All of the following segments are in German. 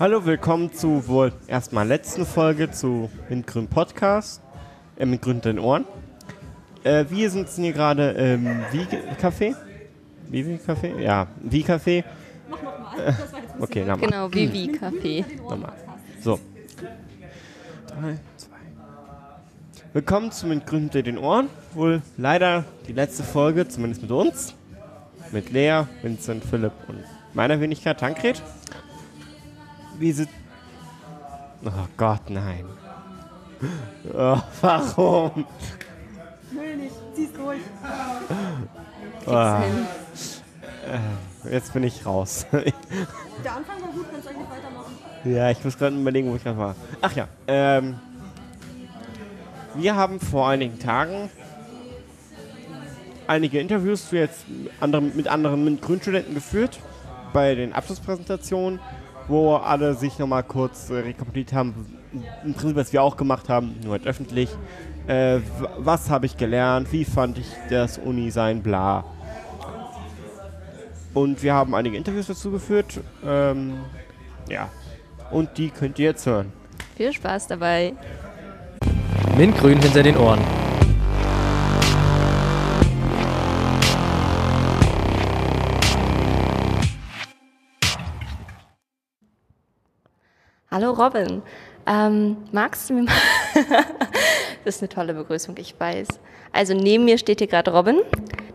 Hallo, willkommen zu wohl erstmal letzten Folge zu Windgrün Podcast, äh, mit Grün den Ohren. Äh, wir sitzen hier gerade im Wie-Café. Vivi-Café? Ja, Wie-Café. Mach nochmal. Das war jetzt ein okay, nochmal. Genau, Vivi-Café. Nochmal. So. Drei, zwei. Willkommen zu mit Grün hinter den Ohren. Wohl leider die letzte Folge, zumindest mit uns. Mit Lea, Vincent, Philipp und meiner Wenigkeit Tankred. Wie sind. Oh Gott, nein. Oh, warum? Will nicht, zieh's durch. Oh. Äh, jetzt bin ich raus. Der Anfang war gut, kannst du eigentlich weitermachen. Ja, ich muss gerade überlegen, wo ich gerade war. Ach ja, ähm. Wir haben vor einigen Tagen einige Interviews für jetzt andere, mit anderen Grünstudenten geführt bei den Abschlusspräsentationen wo alle sich nochmal kurz äh, rekapituliert haben, im Prinzip, was wir auch gemacht haben, nur halt öffentlich. Äh, was habe ich gelernt? Wie fand ich das Uni-Sein? Bla. Und wir haben einige Interviews dazu geführt. Ähm, ja. Und die könnt ihr jetzt hören. Viel Spaß dabei. Mintgrün hinter den Ohren. Hallo Robin, ähm, magst du mir mal... das ist eine tolle Begrüßung, ich weiß. Also neben mir steht hier gerade Robin,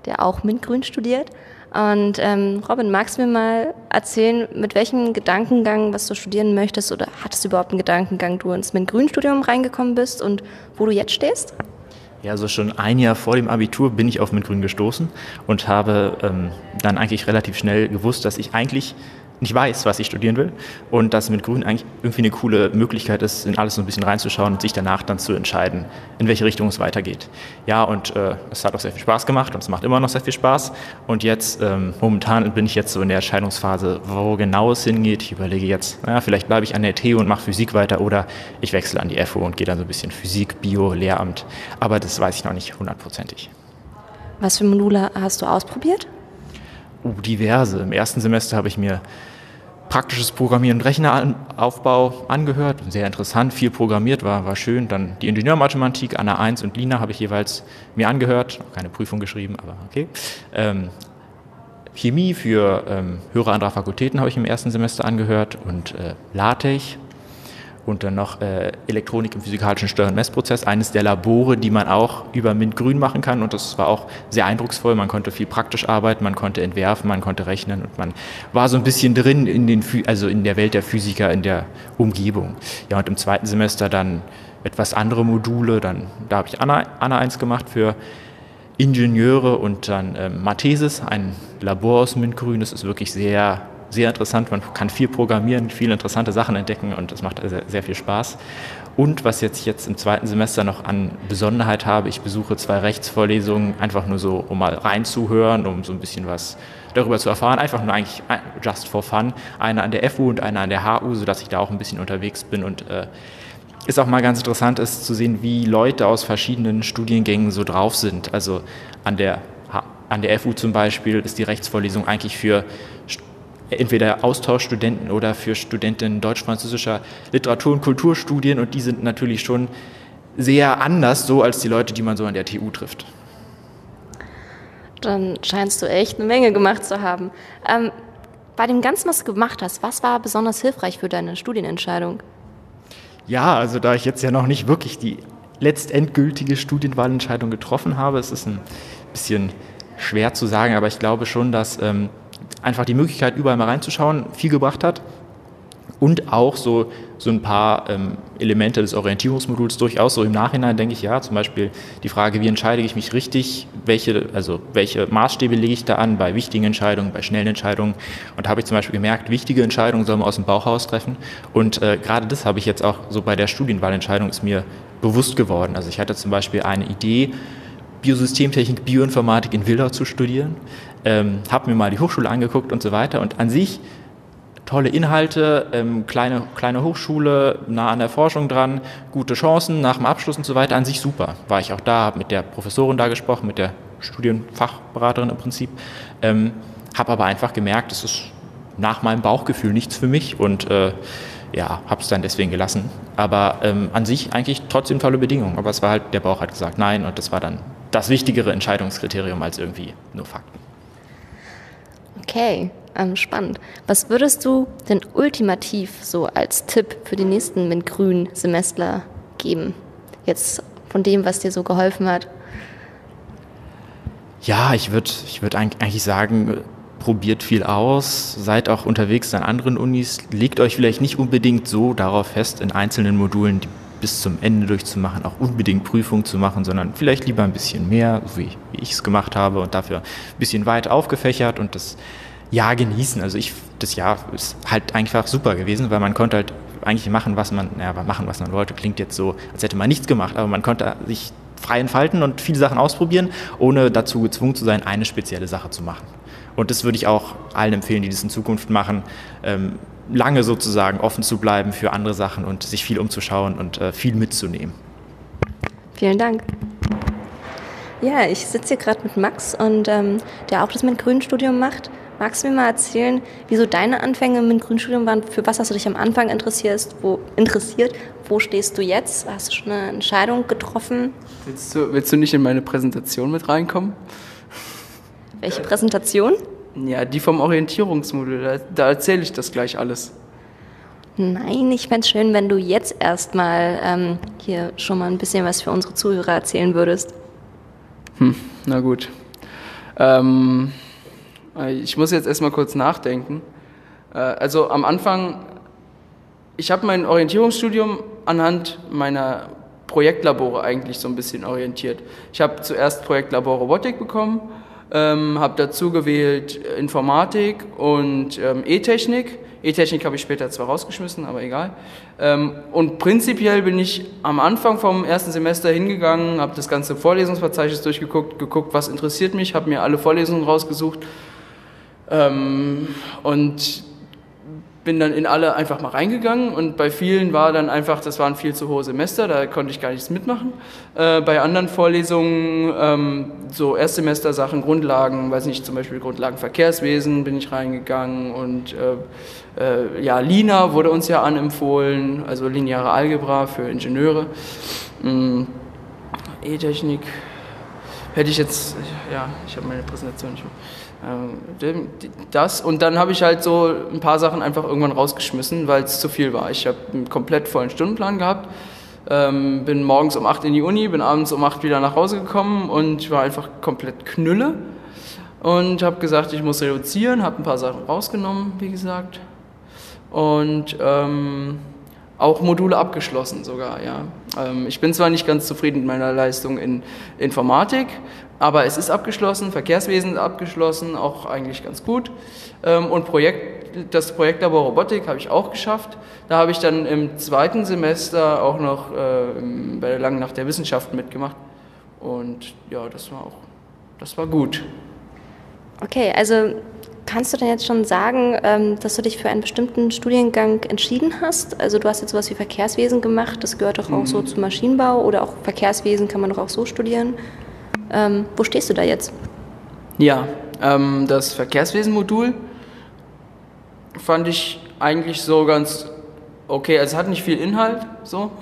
der auch Mintgrün studiert. Und ähm, Robin, magst du mir mal erzählen, mit welchem Gedankengang, was du studieren möchtest, oder hattest du überhaupt einen Gedankengang, du ins Mintgrün-Studium reingekommen bist und wo du jetzt stehst? Ja, also schon ein Jahr vor dem Abitur bin ich auf Mintgrün gestoßen und habe ähm, dann eigentlich relativ schnell gewusst, dass ich eigentlich nicht weiß, was ich studieren will und dass mit Grün eigentlich irgendwie eine coole Möglichkeit ist, in alles so ein bisschen reinzuschauen und sich danach dann zu entscheiden, in welche Richtung es weitergeht. Ja, und äh, es hat auch sehr viel Spaß gemacht und es macht immer noch sehr viel Spaß. Und jetzt, ähm, momentan bin ich jetzt so in der Entscheidungsphase, wo genau es hingeht. Ich überlege jetzt, naja, vielleicht bleibe ich an der TU und mache Physik weiter oder ich wechsle an die FU und gehe dann so ein bisschen Physik, Bio, Lehramt. Aber das weiß ich noch nicht hundertprozentig. Was für Module hast du ausprobiert? Uh, diverse. Im ersten Semester habe ich mir praktisches Programmieren und Rechneraufbau angehört. Sehr interessant, viel programmiert, war, war schön. Dann die Ingenieurmathematik, Anna 1 und Lina habe ich jeweils mir angehört. Keine Prüfung geschrieben, aber okay. Ähm, Chemie für ähm, Hörer anderer Fakultäten habe ich im ersten Semester angehört und äh, LaTeX und dann noch äh, Elektronik im physikalischen Steuer- und Messprozess, eines der Labore, die man auch über MINT-Grün machen kann und das war auch sehr eindrucksvoll. Man konnte viel praktisch arbeiten, man konnte entwerfen, man konnte rechnen und man war so ein bisschen drin in, den, also in der Welt der Physiker, in der Umgebung. Ja, und im zweiten Semester dann etwas andere Module, dann, da habe ich Anna, Anna 1 gemacht für Ingenieure und dann ähm, Mathesis, ein Labor aus MINT-Grün, das ist wirklich sehr sehr interessant. Man kann viel programmieren, viele interessante Sachen entdecken und es macht sehr, sehr viel Spaß. Und was jetzt, jetzt im zweiten Semester noch an Besonderheit habe, ich besuche zwei Rechtsvorlesungen, einfach nur so, um mal reinzuhören, um so ein bisschen was darüber zu erfahren. Einfach nur eigentlich äh, just for fun. Eine an der FU und eine an der HU, sodass ich da auch ein bisschen unterwegs bin und äh, ist auch mal ganz interessant ist zu sehen, wie Leute aus verschiedenen Studiengängen so drauf sind. Also an der, an der FU zum Beispiel ist die Rechtsvorlesung eigentlich für entweder Austauschstudenten oder für Studentinnen deutsch-französischer Literatur- und Kulturstudien und die sind natürlich schon sehr anders so als die Leute, die man so an der TU trifft. Dann scheinst du echt eine Menge gemacht zu haben. Ähm, bei dem Ganzen, was du gemacht hast, was war besonders hilfreich für deine Studienentscheidung? Ja, also da ich jetzt ja noch nicht wirklich die letztendgültige Studienwahlentscheidung getroffen habe, ist es ein bisschen schwer zu sagen, aber ich glaube schon, dass ähm, einfach die Möglichkeit, überall mal reinzuschauen, viel gebracht hat. Und auch so, so ein paar ähm, Elemente des Orientierungsmoduls durchaus so im Nachhinein denke ich, ja, zum Beispiel die Frage, wie entscheide ich mich richtig, welche, also welche Maßstäbe lege ich da an bei wichtigen Entscheidungen, bei schnellen Entscheidungen. Und da habe ich zum Beispiel gemerkt, wichtige Entscheidungen soll man aus dem Bauchhaus treffen. Und äh, gerade das habe ich jetzt auch so bei der Studienwahlentscheidung ist mir bewusst geworden. Also ich hatte zum Beispiel eine Idee, Biosystemtechnik, Bioinformatik in Wildau zu studieren ähm, habe mir mal die Hochschule angeguckt und so weiter. Und an sich tolle Inhalte, ähm, kleine, kleine Hochschule, nah an der Forschung dran, gute Chancen nach dem Abschluss und so weiter. An sich super. War ich auch da, habe mit der Professorin da gesprochen, mit der Studienfachberaterin im Prinzip. Ähm, habe aber einfach gemerkt, es ist nach meinem Bauchgefühl nichts für mich und äh, ja, habe es dann deswegen gelassen. Aber ähm, an sich eigentlich trotzdem tolle Bedingungen. Aber es war halt, der Bauch hat gesagt nein und das war dann das wichtigere Entscheidungskriterium als irgendwie nur Fakten. Okay, ähm, spannend. Was würdest du denn ultimativ so als Tipp für die nächsten MINT-Grün-Semestler geben? Jetzt von dem, was dir so geholfen hat. Ja, ich würde ich würd eigentlich sagen, probiert viel aus, seid auch unterwegs an anderen Unis, legt euch vielleicht nicht unbedingt so darauf fest, in einzelnen Modulen bis zum Ende durchzumachen, auch unbedingt Prüfungen zu machen, sondern vielleicht lieber ein bisschen mehr, so wie, wie ich es gemacht habe und dafür ein bisschen weit aufgefächert und das Jahr genießen. Also ich, das Jahr ist halt einfach super gewesen, weil man konnte halt eigentlich machen, was man, ja, machen, was man wollte. Klingt jetzt so, als hätte man nichts gemacht, aber man konnte sich frei entfalten und viele Sachen ausprobieren, ohne dazu gezwungen zu sein, eine spezielle Sache zu machen. Und das würde ich auch allen empfehlen, die das in Zukunft machen, ähm, lange sozusagen offen zu bleiben für andere Sachen und sich viel umzuschauen und äh, viel mitzunehmen. Vielen Dank. Ja, ich sitze hier gerade mit Max und ähm, der auch das mit Grünstudium macht. Magst du mir mal erzählen, wieso deine Anfänge mit Grünstudium waren? Für was hast du dich am Anfang interessiert? Wo, interessiert? wo stehst du jetzt? Hast du schon eine Entscheidung getroffen? Willst du, willst du nicht in meine Präsentation mit reinkommen? Welche Präsentation? Ja, die vom Orientierungsmodul. Da, da erzähle ich das gleich alles. Nein, ich fände es schön, wenn du jetzt erstmal ähm, hier schon mal ein bisschen was für unsere Zuhörer erzählen würdest. Hm, na gut. Ähm, ich muss jetzt erstmal kurz nachdenken. Äh, also am Anfang, ich habe mein Orientierungsstudium anhand meiner Projektlabore eigentlich so ein bisschen orientiert. Ich habe zuerst Projektlabor Robotik bekommen ähm, habe dazu gewählt Informatik und ähm, E-Technik. E-Technik habe ich später zwar rausgeschmissen, aber egal. Ähm, und prinzipiell bin ich am Anfang vom ersten Semester hingegangen, habe das ganze Vorlesungsverzeichnis durchgeguckt, geguckt, was interessiert mich, habe mir alle Vorlesungen rausgesucht ähm, und bin dann in alle einfach mal reingegangen und bei vielen war dann einfach, das waren viel zu hohe Semester, da konnte ich gar nichts mitmachen. Äh, bei anderen Vorlesungen, ähm, so Erstsemester-Sachen, Grundlagen, weiß nicht, zum Beispiel Grundlagen Verkehrswesen bin ich reingegangen und äh, äh, ja, Lina wurde uns ja anempfohlen, also lineare Algebra für Ingenieure. Mm, E-Technik hätte ich jetzt, ja, ich habe meine Präsentation nicht. Ähm, das und dann habe ich halt so ein paar Sachen einfach irgendwann rausgeschmissen, weil es zu viel war. Ich habe einen komplett vollen Stundenplan gehabt, ähm, bin morgens um 8 in die Uni, bin abends um 8 wieder nach Hause gekommen und war einfach komplett knülle und habe gesagt, ich muss reduzieren, habe ein paar Sachen rausgenommen, wie gesagt und ähm, auch Module abgeschlossen sogar, ja. Ähm, ich bin zwar nicht ganz zufrieden mit meiner Leistung in Informatik, aber es ist abgeschlossen, Verkehrswesen ist abgeschlossen, auch eigentlich ganz gut. Ähm, und Projekt, das Projektlabor Robotik habe ich auch geschafft. Da habe ich dann im zweiten Semester auch noch äh, bei der Langen Nacht der Wissenschaften mitgemacht. Und ja, das war auch, das war gut. Okay, also kannst du denn jetzt schon sagen, ähm, dass du dich für einen bestimmten Studiengang entschieden hast? Also du hast jetzt sowas wie Verkehrswesen gemacht, das gehört doch auch mhm. so zum Maschinenbau oder auch Verkehrswesen kann man doch auch so studieren. Ähm, wo stehst du da jetzt? Ja, ähm, das Verkehrswesen-Modul fand ich eigentlich so ganz okay. Es hat nicht viel Inhalt, so.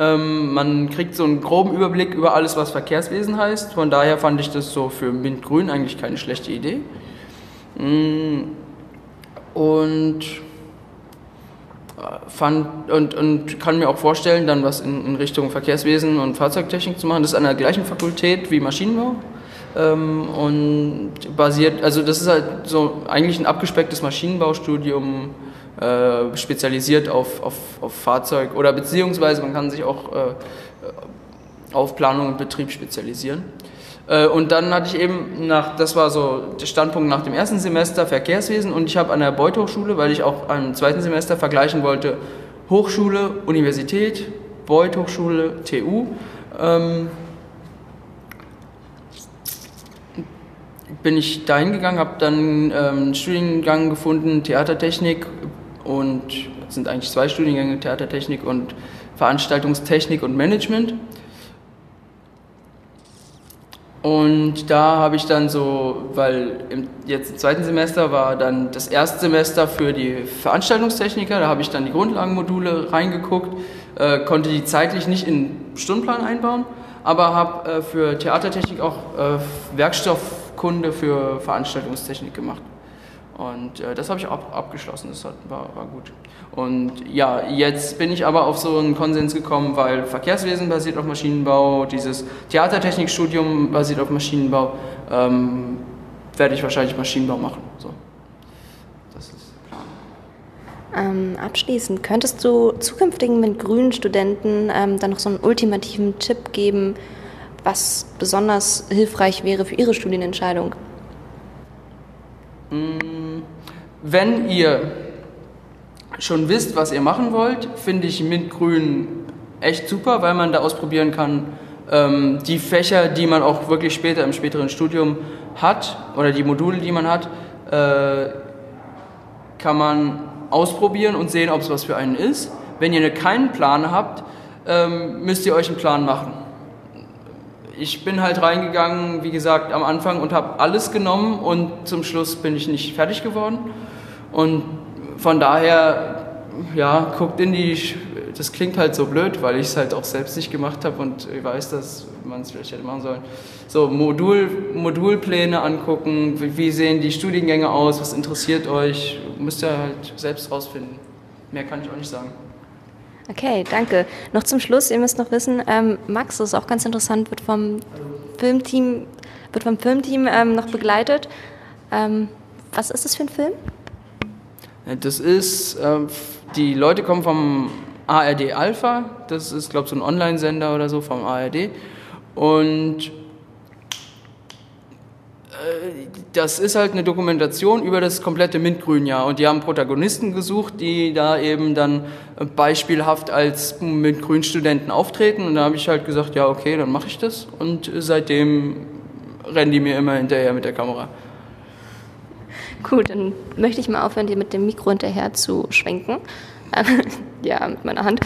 Ähm, man kriegt so einen groben Überblick über alles, was Verkehrswesen heißt. Von daher fand ich das so für MINT-Grün eigentlich keine schlechte Idee. Mm, und fand und, und kann mir auch vorstellen, dann was in, in, Richtung Verkehrswesen und Fahrzeugtechnik zu machen. Das ist an der gleichen Fakultät wie Maschinenbau. Ähm, und basiert, also das ist halt so eigentlich ein abgespecktes Maschinenbaustudium, äh, spezialisiert auf, auf, auf Fahrzeug oder beziehungsweise man kann sich auch äh, auf Planung und Betrieb spezialisieren. Äh, und dann hatte ich eben nach, das war so der Standpunkt nach dem ersten Semester Verkehrswesen und ich habe an der Beuth Hochschule, weil ich auch am zweiten Semester vergleichen wollte, Hochschule, Universität, Beuth Hochschule, TU. Ähm, bin ich dahin gegangen, habe dann ähm, einen Studiengang gefunden, Theatertechnik und sind eigentlich zwei Studiengänge, Theatertechnik und Veranstaltungstechnik und Management. Und da habe ich dann so, weil im, jetzt im zweiten Semester war dann das erste Semester für die Veranstaltungstechniker, da habe ich dann die Grundlagenmodule reingeguckt, äh, konnte die zeitlich nicht in den Stundenplan einbauen, aber habe äh, für Theatertechnik auch äh, Werkstoffkunde für Veranstaltungstechnik gemacht. Und äh, das habe ich ab, abgeschlossen, das hat, war, war gut. Und ja, jetzt bin ich aber auf so einen Konsens gekommen, weil Verkehrswesen basiert auf Maschinenbau, dieses Theatertechnikstudium basiert auf Maschinenbau, ähm, werde ich wahrscheinlich Maschinenbau machen. So. Das ist Plan. Ähm, abschließend, könntest du zukünftigen mit grünen Studenten ähm, dann noch so einen ultimativen Tipp geben, was besonders hilfreich wäre für ihre Studienentscheidung? Wenn ihr schon wisst, was ihr machen wollt, finde ich Mintgrün echt super, weil man da ausprobieren kann, ähm, die Fächer, die man auch wirklich später im späteren Studium hat oder die Module, die man hat, äh, kann man ausprobieren und sehen, ob es was für einen ist. Wenn ihr keinen Plan habt, ähm, müsst ihr euch einen Plan machen. Ich bin halt reingegangen, wie gesagt, am Anfang und habe alles genommen und zum Schluss bin ich nicht fertig geworden. Und von daher, ja, guckt in die, das klingt halt so blöd, weil ich es halt auch selbst nicht gemacht habe und ich weiß, dass man es vielleicht hätte machen sollen. So, Modul, Modulpläne angucken, wie, wie sehen die Studiengänge aus, was interessiert euch, müsst ihr halt selbst rausfinden. Mehr kann ich auch nicht sagen. Okay, danke. Noch zum Schluss, ihr müsst noch wissen, ähm, Max, das ist auch ganz interessant, wird vom Filmteam, wird vom Filmteam ähm, noch begleitet. Ähm, was ist das für ein Film? Ja, Das ist, ähm, die Leute kommen vom ARD Alpha, das ist, glaube ich, so ein Online-Sender oder so vom ARD. Und äh, das ist halt eine Dokumentation über das komplette Mintgrünjahr. Und die haben Protagonisten gesucht, die da eben dann äh, beispielhaft als Mintgrün-Studenten auftreten. Und da habe ich halt gesagt, ja, okay, dann mache ich das. Und äh, seitdem rennen die mir immer hinterher mit der Kamera. Gut, dann möchte ich mal aufhören, dir mit dem Mikro hinterher zu schwenken. Ja, mit meiner Hand.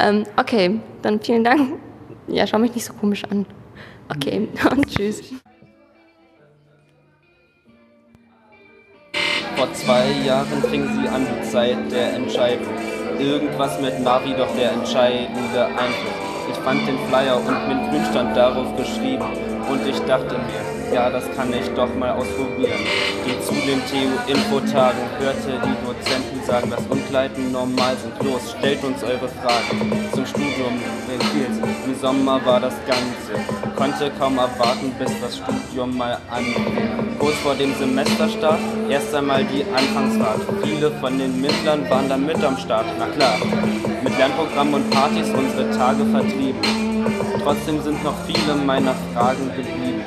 Ähm, okay, dann vielen Dank. Ja, schau mich nicht so komisch an. Okay, und tschüss. Vor zwei Jahren fing sie an, die Zeit der Entscheidung. Irgendwas mit Navi, doch der entscheidende Einfluss. Ich fand den Flyer und mit Grün stand darauf geschrieben. Und ich dachte mir, ja, das kann ich doch mal ausprobieren. Ging zu den TU-Infotagen, hörte die Dozenten sagen, dass Unkleiden normal sind. Los, stellt uns eure Fragen. Zum Studium empfiehlt. Im Sommer war das Ganze. Konnte kaum erwarten, bis das Studium mal anfing. Kurz vor dem Semesterstart, erst einmal die Anfangsfahrt. Viele von den Mittlern waren da mit am Start. Na klar, mit Lernprogrammen und Partys unsere Tage vertrieben. Trotzdem sind noch viele meiner Fragen geblieben.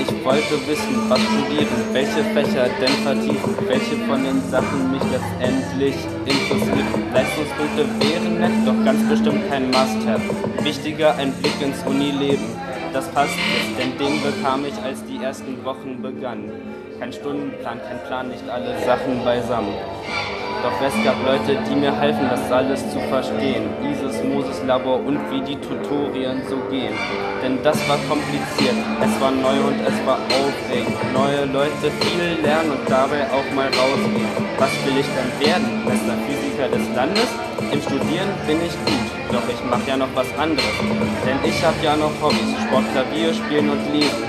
Ich wollte wissen, was studieren, welche Fächer denn vertiefen, welche von den Sachen mich letztendlich interessieren. Leistungspunkte wären nett, doch ganz bestimmt kein Must-Have. Wichtiger ein Blick ins Unileben. Das passt denn den bekam ich, als die ersten Wochen begannen. Kein Stundenplan, kein Plan, nicht alle Sachen beisammen. Doch es gab Leute, die mir halfen, das alles zu verstehen. Dieses Moses Labor und wie die Tutorien so gehen. Denn das war kompliziert, es war neu und es war aufregend. Neue Leute viel lernen und dabei auch mal rausgehen. Was will ich dann werden? Bester Physiker des Landes? Im Studieren bin ich gut, doch ich mach ja noch was anderes. Denn ich hab ja noch Hobbys, Sport, Klavier, Spielen und Lesen,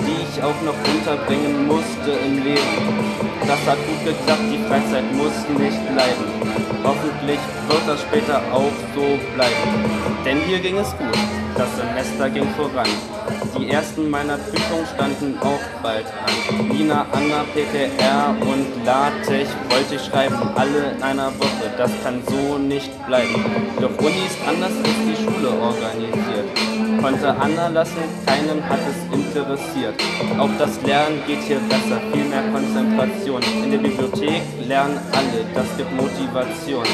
die ich auch noch unterbringen musste im Leben. Das hat gut geklappt, die Freizeit muss nicht bleiben. Hoffentlich wird das später auch so bleiben. Denn hier ging es gut, das Semester ging voran. Die ersten meiner Prüfungen standen auch bald an. Lina, Anna, PPR und LaTeX wollte ich schreiben, alle in einer Woche. Das kann so nicht bleiben. Doch Uni ist anders als die Schule organisiert. Konnte Anna lassen, keinen hat es interessiert. Auch das Lernen geht hier besser, viel mehr Konzentration. In der Bibliothek lernen alle, das gibt Motivation.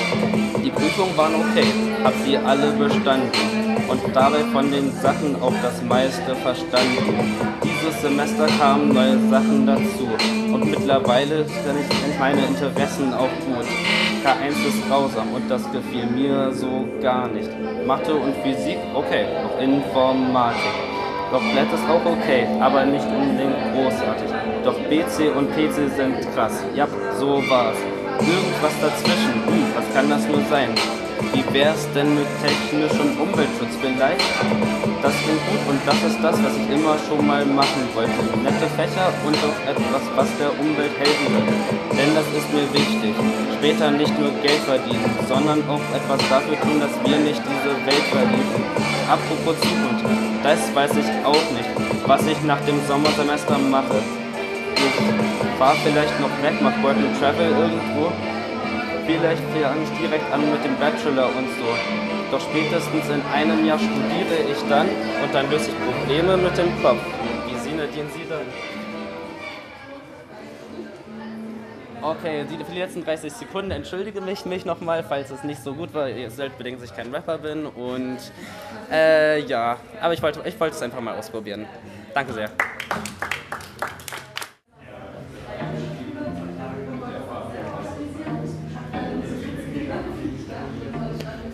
Die Prüfungen waren okay, hab sie alle bestanden und dabei von den Sachen auch das meiste verstanden. Dieses Semester kamen neue Sachen dazu und mittlerweile sind meine Interessen auch gut. K1 ist grausam und das gefiel mir so gar nicht. Mathe und Physik, okay, auch Informatik. Doch Flat ist auch okay, aber nicht unbedingt großartig. Doch BC und PC sind krass. Ja, so war's. Irgendwas dazwischen. Hm, was kann das nur sein? Wie wär's denn mit technischem Umweltschutz vielleicht? Das klingt gut und das ist das, was ich immer schon mal machen wollte. Nette Fächer und auch etwas, was der Umwelt helfen würde. Denn das ist mir wichtig. Später nicht nur Geld verdienen, sondern auch etwas dafür tun, dass wir nicht diese Welt verlieren. Apropos Zukunft, das weiß ich auch nicht, was ich nach dem Sommersemester mache. Ich fahre vielleicht noch weg, mach Work and Travel irgendwo vielleicht fange ich direkt an mit dem Bachelor und so. Doch spätestens in einem Jahr studiere ich dann und dann löse ich Probleme mit dem Kopf. Wie sehen Sie dann? Okay, die letzten 30 Sekunden entschuldige mich, mich nochmal, falls es nicht so gut war. Ihr sollt bedingt, dass ich kein Rapper bin. Und äh, ja, aber ich wollte, ich wollte es einfach mal ausprobieren. Danke sehr.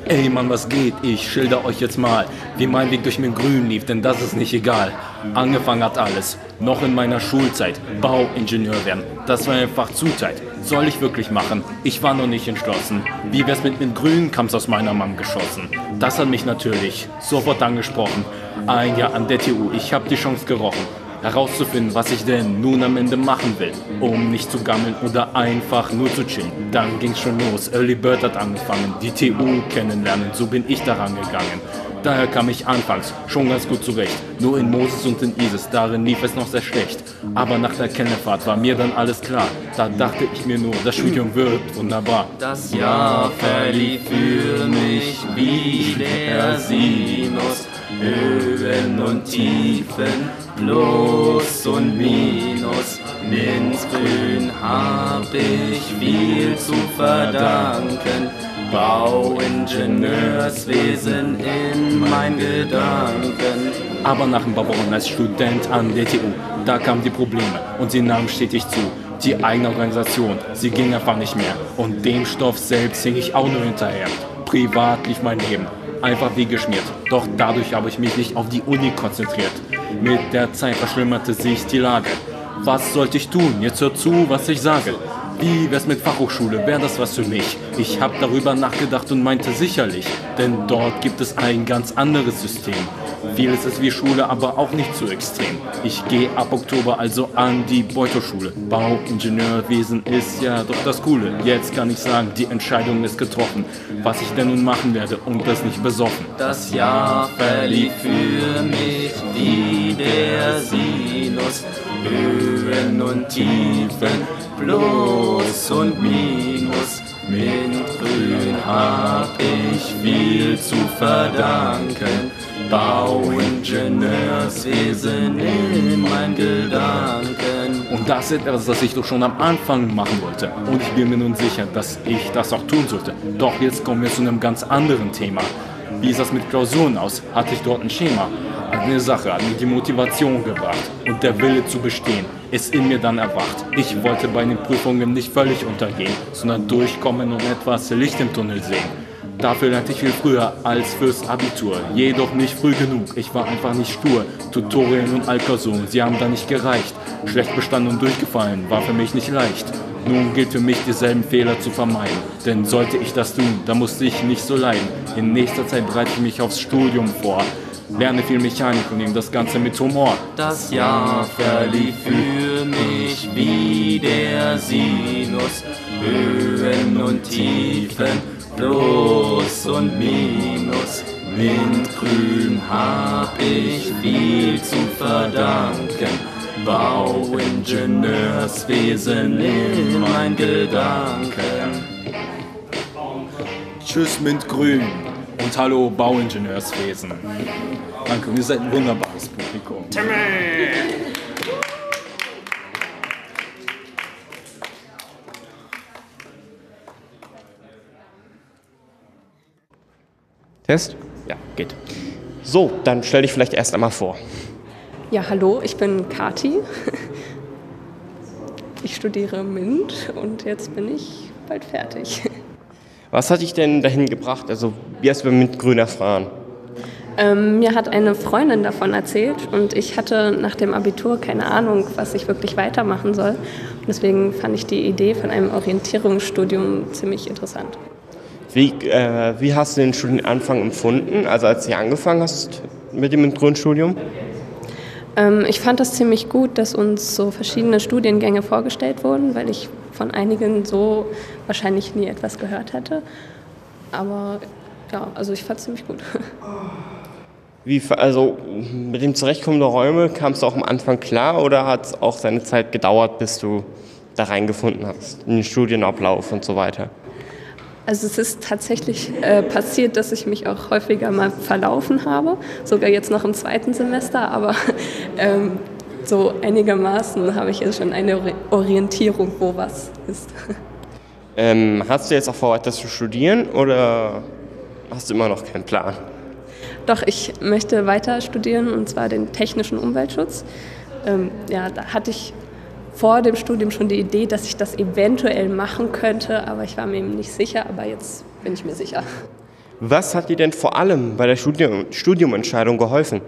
Ey Mann, was geht? Ich schilder euch jetzt mal, wie mein Weg durch den Grün lief, denn das ist nicht egal. Angefangen hat alles, noch in meiner Schulzeit, Bauingenieur werden. Das war einfach Zuzeit. Soll ich wirklich machen? Ich war noch nicht entschlossen. Wie wär's mit dem Grün, kam's aus meiner Mom geschossen. Das hat mich natürlich sofort angesprochen. Ein Jahr an der TU, ich hab die Chance gerochen herauszufinden, was ich denn nun am Ende machen will, um nicht zu gammeln oder einfach nur zu chillen. Dann ging's schon los, Early Bird hat angefangen, die TU kennenlernen, so bin ich daran gegangen. Daher kam ich anfangs schon ganz gut zurecht. Nur in Moses und in Isis, darin lief es noch sehr schlecht. Aber nach der Kennefahrt war mir dann alles klar. Da dachte ich mir nur, das Studium wird wunderbar. Das Jahr verlief für mich wie der Sinus. Höhen und Tiefen, Plus und Minus. Minzgrün hab ich viel zu verdanken. Bauingenieurswesen in mein Gedanken. Aber nach dem Bauwochen als Student an der TU, da kamen die Probleme und sie nahmen stetig zu. Die eigene Organisation, sie ging einfach nicht mehr. Und dem Stoff selbst hing ich auch nur hinterher. Privat lief mein Leben einfach wie geschmiert. Doch dadurch habe ich mich nicht auf die Uni konzentriert. Mit der Zeit verschlimmerte sich die Lage. Was sollte ich tun? Jetzt hör zu, was ich sage. Wie wär's mit Fachhochschule? Wäre das was für mich? Ich habe darüber nachgedacht und meinte sicherlich, denn dort gibt es ein ganz anderes System. Vieles ist wie Schule, aber auch nicht so extrem. Ich gehe ab Oktober also an die Beuterschule. Bauingenieurwesen ist ja doch das Coole. Jetzt kann ich sagen, die Entscheidung ist getroffen. Was ich denn nun machen werde und das nicht besoffen. Das Jahr verlief für mich wie der Sinus. Höhen und Tiefen, Plus und Minus. Mit Grün hab ich viel zu verdanken. Bauingenieurswesen in meinen Gedanken. Und das ist etwas, das ich doch schon am Anfang machen wollte. Und ich bin mir nun sicher, dass ich das auch tun sollte. Doch jetzt kommen wir zu einem ganz anderen Thema. Wie ist das mit Klausuren aus? Hatte ich dort ein Schema? Eine Sache hat mir die Motivation gebracht und der Wille zu bestehen ist in mir dann erwacht. Ich wollte bei den Prüfungen nicht völlig untergehen, sondern durchkommen und etwas Licht im Tunnel sehen. Dafür lernte ich viel früher als fürs Abitur, jedoch nicht früh genug. Ich war einfach nicht stur. Tutorien und Altklausuren, sie haben da nicht gereicht. Schlecht bestanden und durchgefallen, war für mich nicht leicht. Nun gilt für mich, dieselben Fehler zu vermeiden. Denn sollte ich das tun, dann musste ich nicht so leiden. In nächster Zeit bereite ich mich aufs Studium vor. Lerne viel Mechanik und nehme das Ganze mit Humor. Das Jahr verlief für mich wie der Sinus. Höhen und Tiefen, Plus und Minus. Windgrün hab ich viel zu verdanken. Bauingenieurswesen in mein Gedanken. Tschüss Mintgrün und hallo Bauingenieurswesen. Danke, ihr seid ein wunderbares Publikum. Test? Ja, geht. So, dann stell dich vielleicht erst einmal vor. Ja, hallo, ich bin Kati. Ich studiere MINT und jetzt bin ich bald fertig. Was hat dich denn dahin gebracht? Also, wie hast du MINT Grün erfahren? Ähm, mir hat eine Freundin davon erzählt und ich hatte nach dem Abitur keine Ahnung, was ich wirklich weitermachen soll. Und deswegen fand ich die Idee von einem Orientierungsstudium ziemlich interessant. Wie, äh, wie hast du den Studienanfang empfunden, also als du angefangen hast mit dem Grundstudium? Ähm, ich fand das ziemlich gut, dass uns so verschiedene Studiengänge vorgestellt wurden, weil ich von einigen so wahrscheinlich nie etwas gehört hätte. Aber ja, also ich fand es ziemlich gut. Wie, also mit dem Zurechtkommen der Räume kam es auch am Anfang klar oder hat es auch seine Zeit gedauert, bis du da reingefunden hast, in den Studienablauf und so weiter? Also es ist tatsächlich äh, passiert, dass ich mich auch häufiger mal verlaufen habe, sogar jetzt noch im zweiten Semester, aber ähm, so einigermaßen habe ich jetzt schon eine Orientierung, wo was ist. Ähm, hast du jetzt auch vor, weiter zu studieren oder hast du immer noch keinen Plan? Doch, ich möchte weiter studieren und zwar den technischen Umweltschutz. Ähm, ja, da hatte ich vor dem Studium schon die Idee, dass ich das eventuell machen könnte, aber ich war mir eben nicht sicher, aber jetzt bin ich mir sicher. Was hat dir denn vor allem bei der Studium Studiumentscheidung geholfen?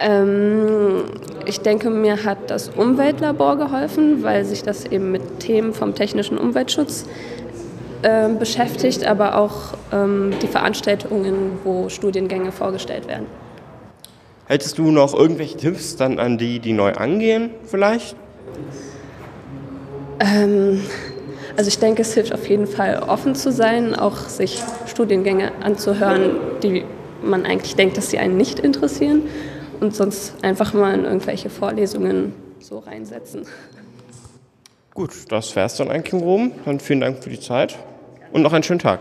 Ähm, ich denke, mir hat das Umweltlabor geholfen, weil sich das eben mit Themen vom technischen Umweltschutz äh, beschäftigt, aber auch ähm, die Veranstaltungen, wo Studiengänge vorgestellt werden. Hättest du noch irgendwelche Tipps dann an die, die neu angehen, vielleicht? Ähm, also ich denke, es hilft auf jeden Fall offen zu sein, auch sich Studiengänge anzuhören, die man eigentlich denkt, dass sie einen nicht interessieren und sonst einfach mal in irgendwelche Vorlesungen so reinsetzen. Gut, das wäre es dann eigentlich im Groben. Dann vielen Dank für die Zeit und noch einen schönen Tag.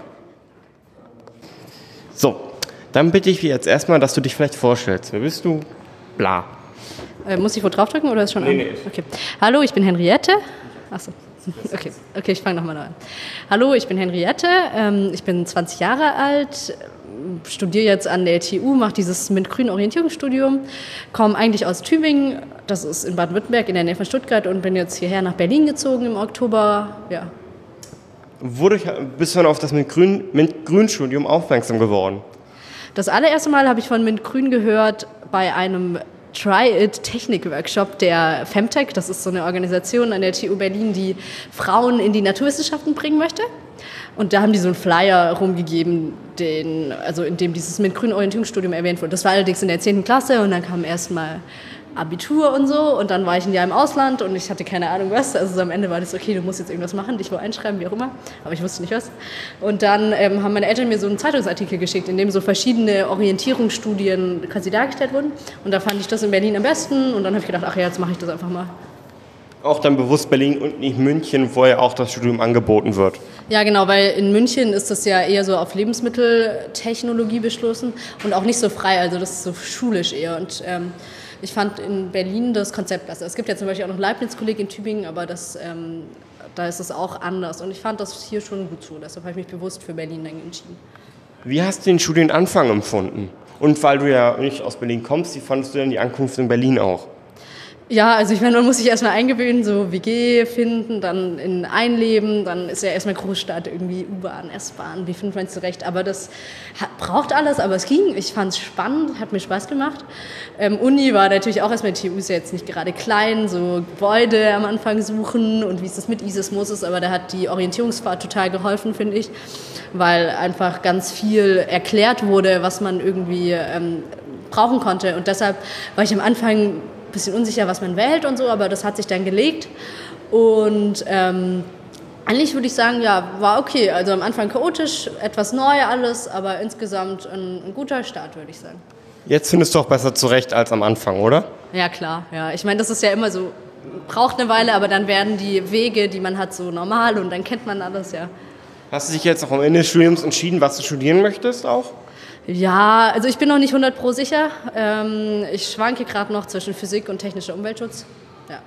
So, dann bitte ich jetzt erstmal, dass du dich vielleicht vorstellst. Wer bist du? Bla. Äh, muss ich wo draufdrücken oder ist schon nee, an? Nee. Okay. Hallo, ich bin Henriette. Achso. Okay, okay ich fange nochmal an. Hallo, ich bin Henriette. Ähm, ich bin 20 Jahre alt, studiere jetzt an der LTU, mache dieses MINT-Grün Orientierungsstudium, komme eigentlich aus Tübingen, das ist in Baden-Württemberg in der Nähe von Stuttgart und bin jetzt hierher nach Berlin gezogen im Oktober. Ja, wodurch bist du dann auf das MINT-Grün-Studium aufmerksam geworden? Das allererste Mal habe ich von MINT-Grün gehört bei einem Try-It-Technik-Workshop der Femtech. Das ist so eine Organisation an der TU Berlin, die Frauen in die Naturwissenschaften bringen möchte. Und da haben die so einen Flyer rumgegeben, den, also in dem dieses MINT-Grün Orientierungsstudium erwähnt wurde. Das war allerdings in der 10. Klasse und dann kam erstmal Abitur und so und dann war ich ein Jahr im Ausland und ich hatte keine Ahnung was. Also so am Ende war das okay, du musst jetzt irgendwas machen, dich wo einschreiben, wie auch immer. Aber ich wusste nicht was. Und dann ähm, haben meine Eltern mir so einen Zeitungsartikel geschickt, in dem so verschiedene Orientierungsstudien quasi dargestellt wurden. Und da fand ich das in Berlin am besten und dann habe ich gedacht, ach ja, jetzt mache ich das einfach mal. Auch dann bewusst Berlin und nicht München, wo ja auch das Studium angeboten wird. Ja, genau, weil in München ist das ja eher so auf Lebensmitteltechnologie beschlossen und auch nicht so frei, also das ist so schulisch eher. Und ähm, ich fand in Berlin das Konzept besser. Es gibt ja zum Beispiel auch noch Leibniz-Kolleg in Tübingen, aber das, ähm, da ist es auch anders. Und ich fand das hier schon gut so. Deshalb habe ich mich bewusst für Berlin dann entschieden. Wie hast du den Studienanfang empfunden? Und weil du ja nicht aus Berlin kommst, wie fandest du denn die Ankunft in Berlin auch? Ja, also ich meine, man muss sich erstmal eingewöhnen, so WG finden, dann in einleben, dann ist ja erstmal Großstadt, irgendwie U-Bahn, S-Bahn, wie findet man es zurecht. Aber das hat, braucht alles, aber es ging. Ich fand es spannend, hat mir Spaß gemacht. Ähm, Uni war natürlich auch erstmal, TU ist ja jetzt nicht gerade klein, so Gebäude am Anfang suchen und wie ist das mit ISIS ist, aber da hat die Orientierungsfahrt total geholfen, finde ich, weil einfach ganz viel erklärt wurde, was man irgendwie ähm, brauchen konnte. Und deshalb war ich am Anfang bisschen unsicher, was man wählt und so, aber das hat sich dann gelegt. Und ähm, eigentlich würde ich sagen, ja, war okay. Also am Anfang chaotisch, etwas neu alles, aber insgesamt ein, ein guter Start, würde ich sagen. Jetzt findest du auch besser zurecht als am Anfang, oder? Ja, klar. Ja. Ich meine, das ist ja immer so, braucht eine Weile, aber dann werden die Wege, die man hat, so normal und dann kennt man alles, ja. Hast du dich jetzt auch am Ende des Studiums entschieden, was du studieren möchtest auch? Ja, also ich bin noch nicht 100 pro sicher. Ähm, ich schwanke gerade noch zwischen Physik und technischer Umweltschutz. Ja.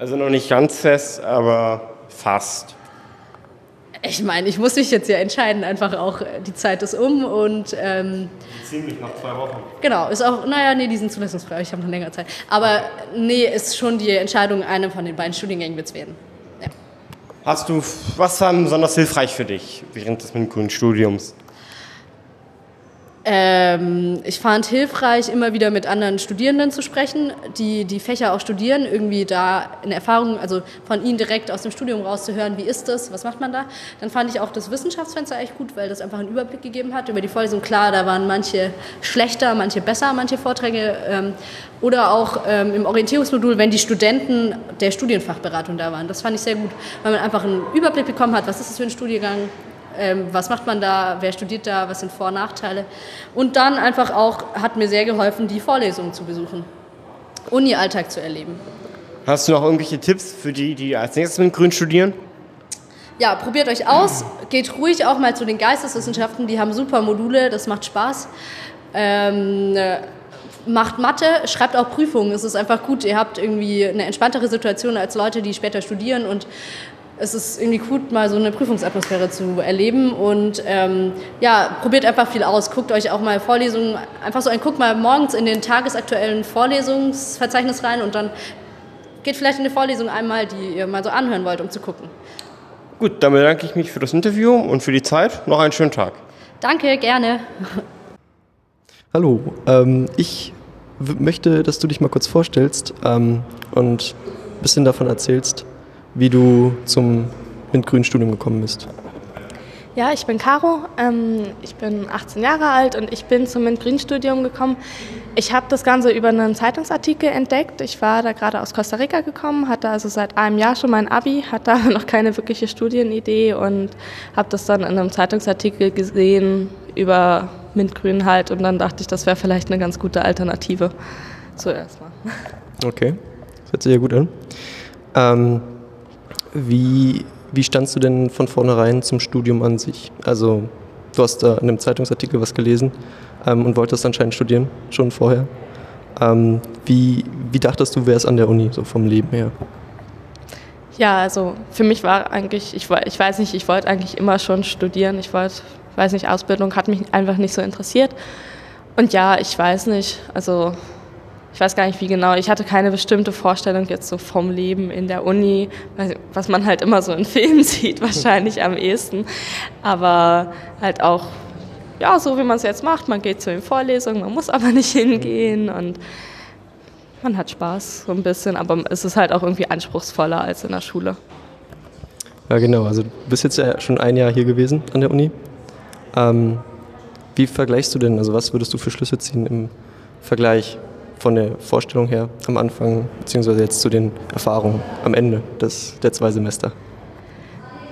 Also noch nicht ganz fest, aber fast. Ich meine, ich muss mich jetzt ja entscheiden, einfach auch, die Zeit ist um und... Ähm, Ziemlich noch zwei Wochen. Genau, ist auch, naja, nee, die sind zulassungsfrei, ich habe noch länger Zeit. Aber nee, ist schon die Entscheidung, eine von den beiden Studiengängen wird es werden. Ja. Hast du, was war besonders hilfreich für dich während des Studiums? Ähm, ich fand hilfreich, immer wieder mit anderen Studierenden zu sprechen, die die Fächer auch studieren, irgendwie da eine Erfahrung, also von ihnen direkt aus dem Studium rauszuhören, wie ist das, was macht man da. Dann fand ich auch das Wissenschaftsfenster echt gut, weil das einfach einen Überblick gegeben hat über die Vorlesung. Klar, da waren manche schlechter, manche besser, manche Vorträge. Ähm, oder auch ähm, im Orientierungsmodul, wenn die Studenten der Studienfachberatung da waren. Das fand ich sehr gut, weil man einfach einen Überblick bekommen hat, was ist das für ein Studiengang, ähm, was macht man da, wer studiert da, was sind Vor- und Nachteile. Und dann einfach auch, hat mir sehr geholfen, die Vorlesungen zu besuchen, Uni-Alltag zu erleben. Hast du noch irgendwelche Tipps für die, die als nächstes mit Grün studieren? Ja, probiert euch aus, geht ruhig auch mal zu den Geisteswissenschaften, die haben super Module, das macht Spaß. Ähm, macht Mathe, schreibt auch Prüfungen. Es ist einfach gut, ihr habt irgendwie eine entspanntere Situation als Leute, die später studieren und es ist irgendwie gut, mal so eine Prüfungsatmosphäre zu erleben und ähm, ja, probiert einfach viel aus. Guckt euch auch mal Vorlesungen, einfach so ein, guckt mal morgens in den tagesaktuellen Vorlesungsverzeichnis rein und dann geht vielleicht in eine Vorlesung einmal, die ihr mal so anhören wollt, um zu gucken. Gut, dann bedanke ich mich für das Interview und für die Zeit. Noch einen schönen Tag. Danke, gerne. Hallo, ähm, ich möchte, dass du dich mal kurz vorstellst ähm, und ein bisschen davon erzählst, wie du zum MINT-Grün-Studium gekommen bist. Ja, ich bin Caro, ähm, ich bin 18 Jahre alt und ich bin zum MINT-Grün-Studium gekommen. Ich habe das Ganze über einen Zeitungsartikel entdeckt. Ich war da gerade aus Costa Rica gekommen, hatte also seit einem Jahr schon mein Abi, hatte aber noch keine wirkliche Studienidee und habe das dann in einem Zeitungsartikel gesehen über MINT-Grün halt und dann dachte ich, das wäre vielleicht eine ganz gute Alternative. Zuerst mal. Okay, das hört sich ja gut an. Ähm, wie, wie standst du denn von vornherein zum Studium an sich? Also, du hast da in einem Zeitungsartikel was gelesen ähm, und wolltest anscheinend studieren, schon vorher. Ähm, wie, wie dachtest du, wärst an der Uni, so vom Leben her? Ja, also für mich war eigentlich, ich, ich weiß nicht, ich wollte eigentlich immer schon studieren. Ich wollte, weiß nicht, Ausbildung hat mich einfach nicht so interessiert. Und ja, ich weiß nicht, also ich weiß gar nicht wie genau, ich hatte keine bestimmte Vorstellung jetzt so vom Leben in der Uni, was man halt immer so in Filmen sieht, wahrscheinlich am ehesten. Aber halt auch, ja, so wie man es jetzt macht, man geht zu den Vorlesungen, man muss aber nicht hingehen und man hat Spaß so ein bisschen, aber es ist halt auch irgendwie anspruchsvoller als in der Schule. Ja, genau. Also du bist jetzt ja schon ein Jahr hier gewesen an der Uni. Ähm, wie vergleichst du denn, also was würdest du für Schlüsse ziehen im Vergleich von der Vorstellung her am Anfang, beziehungsweise jetzt zu den Erfahrungen am Ende des, der zwei Semester?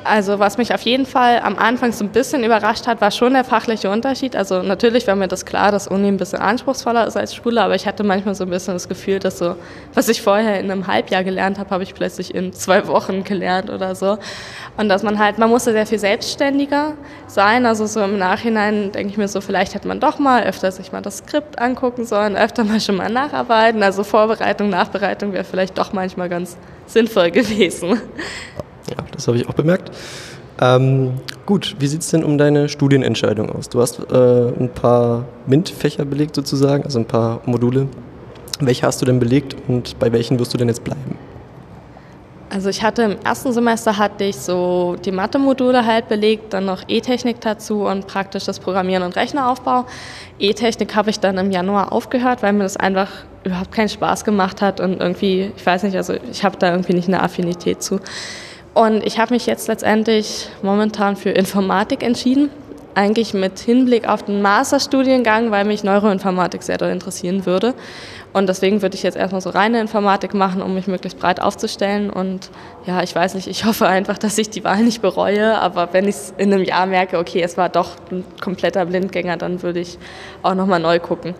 Also was mich auf jeden Fall am Anfang so ein bisschen überrascht hat, war schon der fachliche Unterschied. Also natürlich war mir das klar, dass Uni ein bisschen anspruchsvoller ist als Schule, aber ich hatte manchmal so ein bisschen das Gefühl, dass so, was ich vorher in einem Halbjahr gelernt habe, habe ich plötzlich in zwei Wochen gelernt oder so. Und dass man halt, man musste sehr viel selbstständiger sein. Also so im Nachhinein denke ich mir so, vielleicht hätte man doch mal öfter sich mal das Skript angucken sollen, öfter mal schon mal nacharbeiten. Also Vorbereitung, Nachbereitung wäre vielleicht doch manchmal ganz sinnvoll gewesen. Ja, das habe ich auch bemerkt. Ähm, gut, wie sieht es denn um deine Studienentscheidung aus? Du hast äh, ein paar MINT-Fächer belegt sozusagen, also ein paar Module. Welche hast du denn belegt und bei welchen wirst du denn jetzt bleiben? Also ich hatte im ersten Semester hatte ich so die Mathe-Module halt belegt, dann noch E-Technik dazu und praktisches Programmieren und Rechneraufbau. E-Technik habe ich dann im Januar aufgehört, weil mir das einfach überhaupt keinen Spaß gemacht hat und irgendwie, ich weiß nicht, also ich habe da irgendwie nicht eine Affinität zu. Und ich habe mich jetzt letztendlich momentan für Informatik entschieden. Eigentlich mit Hinblick auf den Masterstudiengang, weil mich Neuroinformatik sehr doll interessieren würde. Und deswegen würde ich jetzt erstmal so reine Informatik machen, um mich möglichst breit aufzustellen. Und ja, ich weiß nicht, ich hoffe einfach, dass ich die Wahl nicht bereue. Aber wenn ich es in einem Jahr merke, okay, es war doch ein kompletter Blindgänger, dann würde ich auch nochmal neu gucken.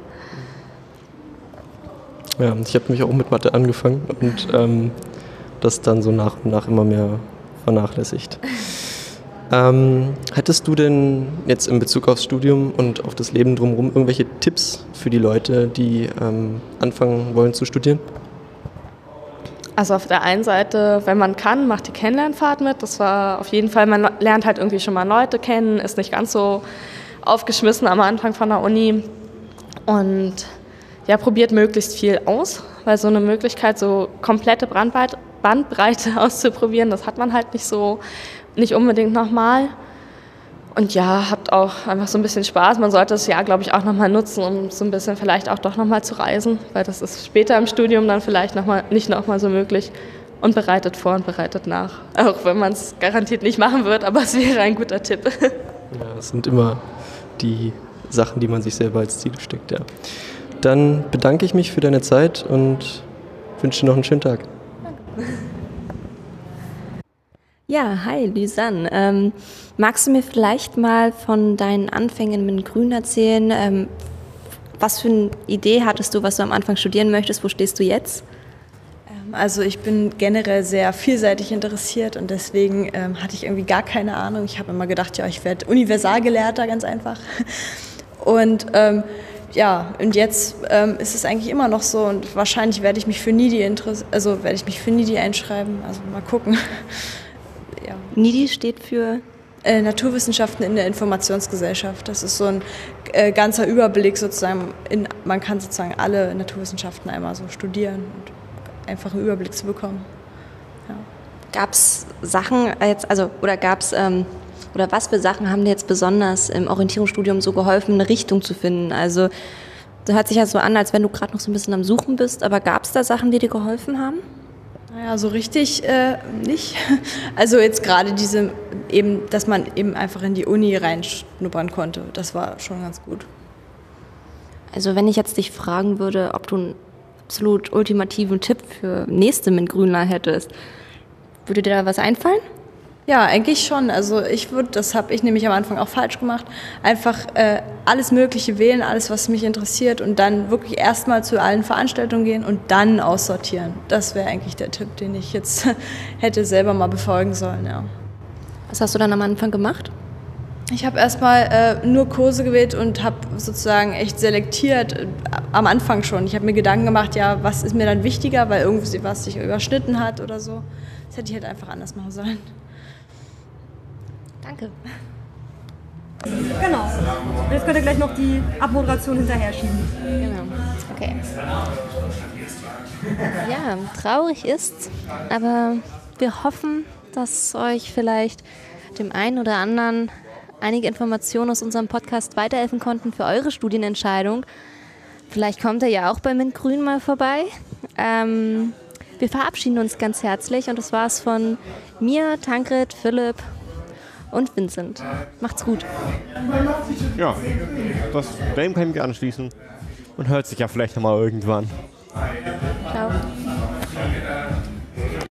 Ja, ich habe mich auch mit Mathe angefangen und ähm, das dann so nach und nach immer mehr vernachlässigt. Ähm, hättest du denn jetzt in Bezug aufs Studium und auf das Leben drumherum irgendwelche Tipps für die Leute, die ähm, anfangen wollen zu studieren? Also auf der einen Seite, wenn man kann, macht die Kennenlernfahrt mit. Das war auf jeden Fall, man lernt halt irgendwie schon mal Leute kennen, ist nicht ganz so aufgeschmissen am Anfang von der Uni und ja, probiert möglichst viel aus, weil so eine Möglichkeit, so komplette Brandweite, Bandbreite auszuprobieren, das hat man halt nicht so, nicht unbedingt nochmal. und ja, habt auch einfach so ein bisschen Spaß. Man sollte das Jahr, glaube ich, auch nochmal nutzen, um so ein bisschen vielleicht auch doch nochmal zu reisen, weil das ist später im Studium dann vielleicht noch mal, nicht nochmal so möglich. Und bereitet vor und bereitet nach. Auch wenn man es garantiert nicht machen wird, aber es wäre ein guter Tipp. Ja, das sind immer die Sachen, die man sich selber als Ziel steckt, ja. Dann bedanke ich mich für deine Zeit und wünsche dir noch einen schönen Tag. Ja, hi, Lysanne. Ähm, magst du mir vielleicht mal von deinen Anfängen mit Grün erzählen? Ähm, was für eine Idee hattest du, was du am Anfang studieren möchtest? Wo stehst du jetzt? Ähm, also ich bin generell sehr vielseitig interessiert und deswegen ähm, hatte ich irgendwie gar keine Ahnung. Ich habe immer gedacht, ja, ich werde Universalgelehrter, ganz einfach. Und ähm, ja, und jetzt ähm, ist es eigentlich immer noch so und wahrscheinlich werde ich mich für NIDI also werde ich mich für NIDI einschreiben. Also mal gucken. ja. NIDI steht für äh, Naturwissenschaften in der Informationsgesellschaft. Das ist so ein äh, ganzer Überblick sozusagen. In, man kann sozusagen alle Naturwissenschaften einmal so studieren und einfach einen Überblick zu bekommen. Ja. Gab es Sachen jetzt, also oder gab es ähm, oder was für Sachen haben dir jetzt besonders im Orientierungsstudium so geholfen, eine Richtung zu finden? Also das hört sich ja so an, als wenn du gerade noch so ein bisschen am Suchen bist, aber gab es da Sachen, die dir geholfen haben? Naja, so richtig äh, nicht. Also jetzt gerade diese eben, dass man eben einfach in die Uni reinschnuppern konnte, das war schon ganz gut. Also wenn ich jetzt dich fragen würde, ob du einen absolut ultimativen Tipp für nächste MINT-Grünler hättest, würde dir da was einfallen? Ja, eigentlich schon. Also ich würde, das habe ich nämlich am Anfang auch falsch gemacht, einfach äh, alles Mögliche wählen, alles, was mich interessiert und dann wirklich erstmal zu allen Veranstaltungen gehen und dann aussortieren. Das wäre eigentlich der Tipp, den ich jetzt hätte selber mal befolgen sollen. Ja. Was hast du dann am Anfang gemacht? Ich habe erstmal äh, nur Kurse gewählt und habe sozusagen echt selektiert äh, am Anfang schon. Ich habe mir Gedanken gemacht, ja, was ist mir dann wichtiger, weil irgendwie was sich überschnitten hat oder so. Das hätte ich halt einfach anders machen sollen. Danke. Genau. Und jetzt könnt ihr gleich noch die Abmoderation hinterher schieben. Genau. Okay. Ja, traurig ist, aber wir hoffen, dass euch vielleicht dem einen oder anderen einige Informationen aus unserem Podcast weiterhelfen konnten für eure Studienentscheidung. Vielleicht kommt ihr ja auch bei Mint Grün mal vorbei. Ähm, wir verabschieden uns ganz herzlich und das war's von mir, Tankred, Philipp und Vincent. Macht's gut. Ja, das, Dame kann ich anschließen. Und hört sich ja vielleicht nochmal irgendwann. Ciao.